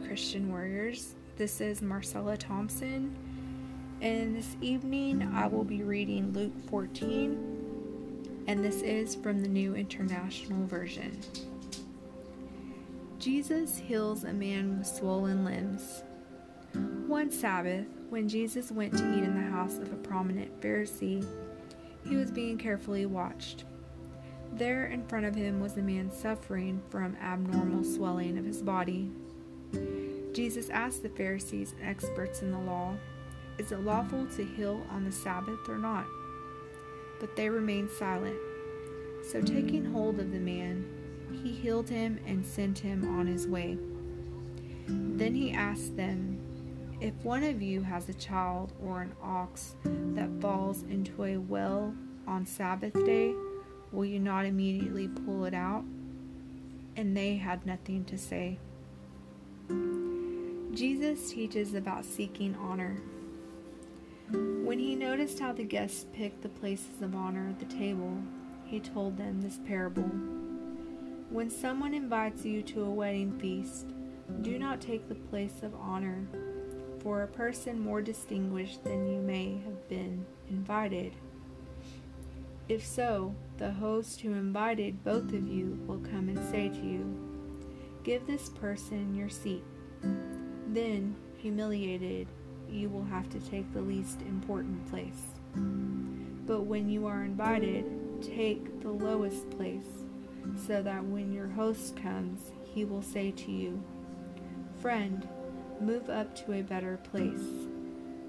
Christian warriors. This is Marcella Thompson, and this evening I will be reading Luke 14, and this is from the New International Version. Jesus heals a man with swollen limbs. One Sabbath, when Jesus went to eat in the house of a prominent Pharisee, he was being carefully watched. There in front of him was a man suffering from abnormal swelling of his body. Jesus asked the Pharisees and experts in the law, Is it lawful to heal on the Sabbath or not? But they remained silent. So, taking hold of the man, he healed him and sent him on his way. Then he asked them, If one of you has a child or an ox that falls into a well on Sabbath day, Will you not immediately pull it out? And they had nothing to say. Jesus teaches about seeking honor. When he noticed how the guests picked the places of honor at the table, he told them this parable. When someone invites you to a wedding feast, do not take the place of honor, for a person more distinguished than you may have been invited. If so, the host who invited both of you will come and say to you, Give this person your seat. Then, humiliated, you will have to take the least important place. But when you are invited, take the lowest place, so that when your host comes, he will say to you, Friend, move up to a better place.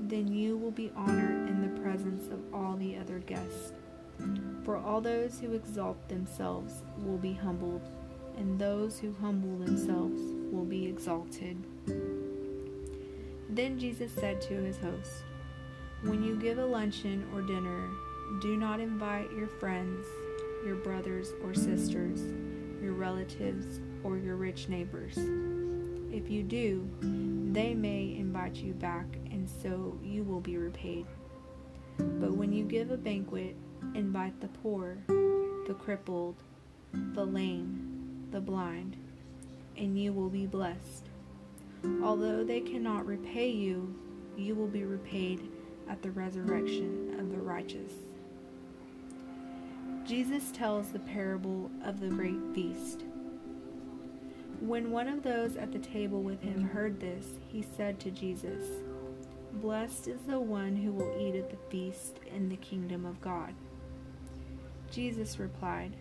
Then you will be honored in the presence of all the other guests. For all those who exalt themselves will be humbled, and those who humble themselves will be exalted. Then Jesus said to his host, When you give a luncheon or dinner, do not invite your friends, your brothers or sisters, your relatives, or your rich neighbors. If you do, they may invite you back, and so you will be repaid. But when you give a banquet, invite the poor, the crippled, the lame, the blind, and you will be blessed. Although they cannot repay you, you will be repaid at the resurrection of the righteous. Jesus tells the parable of the great feast. When one of those at the table with him heard this, he said to Jesus, Blessed is the one who will eat at the feast in the kingdom of God. Jesus replied,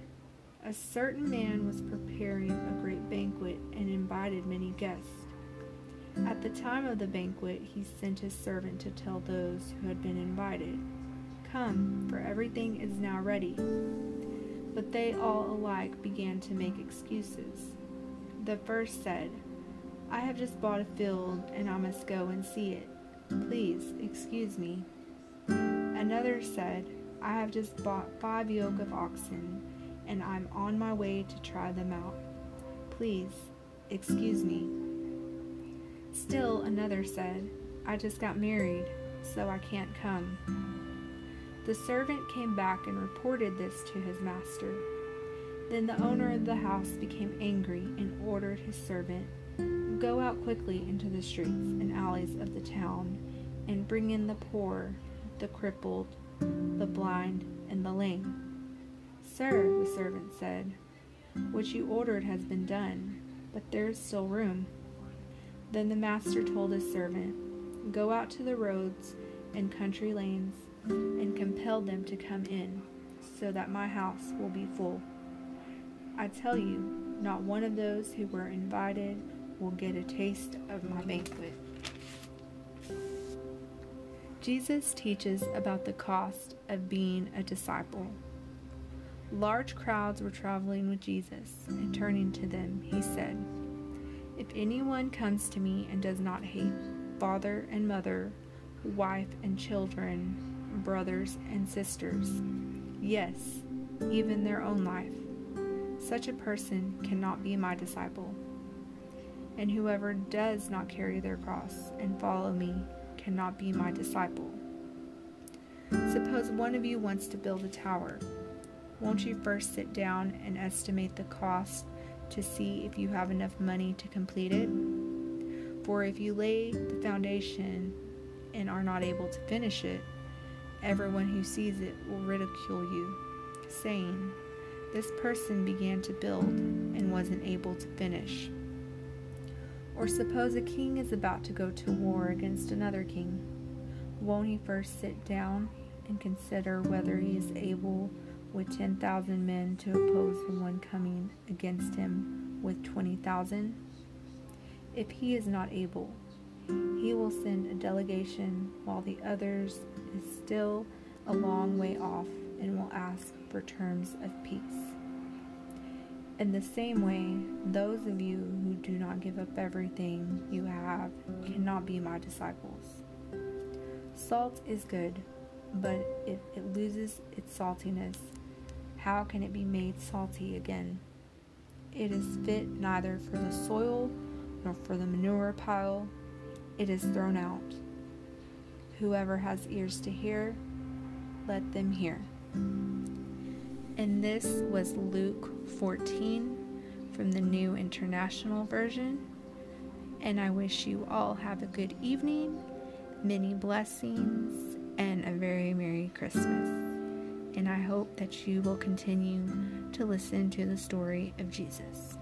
A certain man was preparing a great banquet and invited many guests. At the time of the banquet, he sent his servant to tell those who had been invited, Come, for everything is now ready. But they all alike began to make excuses. The first said, I have just bought a field and I must go and see it. Please excuse me. Another said, I have just bought five yoke of oxen, and I'm on my way to try them out. Please, excuse me. Still another said, I just got married, so I can't come. The servant came back and reported this to his master. Then the owner of the house became angry and ordered his servant, Go out quickly into the streets and alleys of the town, and bring in the poor, the crippled, the blind, and the lame. Sir, the servant said, what you ordered has been done, but there is still room. Then the master told his servant, Go out to the roads and country lanes and compel them to come in, so that my house will be full. I tell you, not one of those who were invited will get a taste of my banquet. Jesus teaches about the cost of being a disciple. Large crowds were traveling with Jesus, and turning to them, he said, If anyone comes to me and does not hate father and mother, wife and children, brothers and sisters, yes, even their own life, such a person cannot be my disciple. And whoever does not carry their cross and follow me cannot be my disciple. Suppose one of you wants to build a tower. Won't you first sit down and estimate the cost to see if you have enough money to complete it? For if you lay the foundation and are not able to finish it, everyone who sees it will ridicule you, saying, This person began to build and wasn't able to finish. Or suppose a king is about to go to war against another king. Won't he first sit down and consider whether he is able with 10,000 men to oppose the one coming against him with 20,000? If he is not able, he will send a delegation while the others is still a long way off and will ask for terms of peace. In the same way, those of you who do not give up everything you have cannot be my disciples. Salt is good, but if it loses its saltiness, how can it be made salty again? It is fit neither for the soil nor for the manure pile. It is thrown out. Whoever has ears to hear, let them hear. And this was Luke 14 from the New International Version. And I wish you all have a good evening, many blessings, and a very Merry Christmas. And I hope that you will continue to listen to the story of Jesus.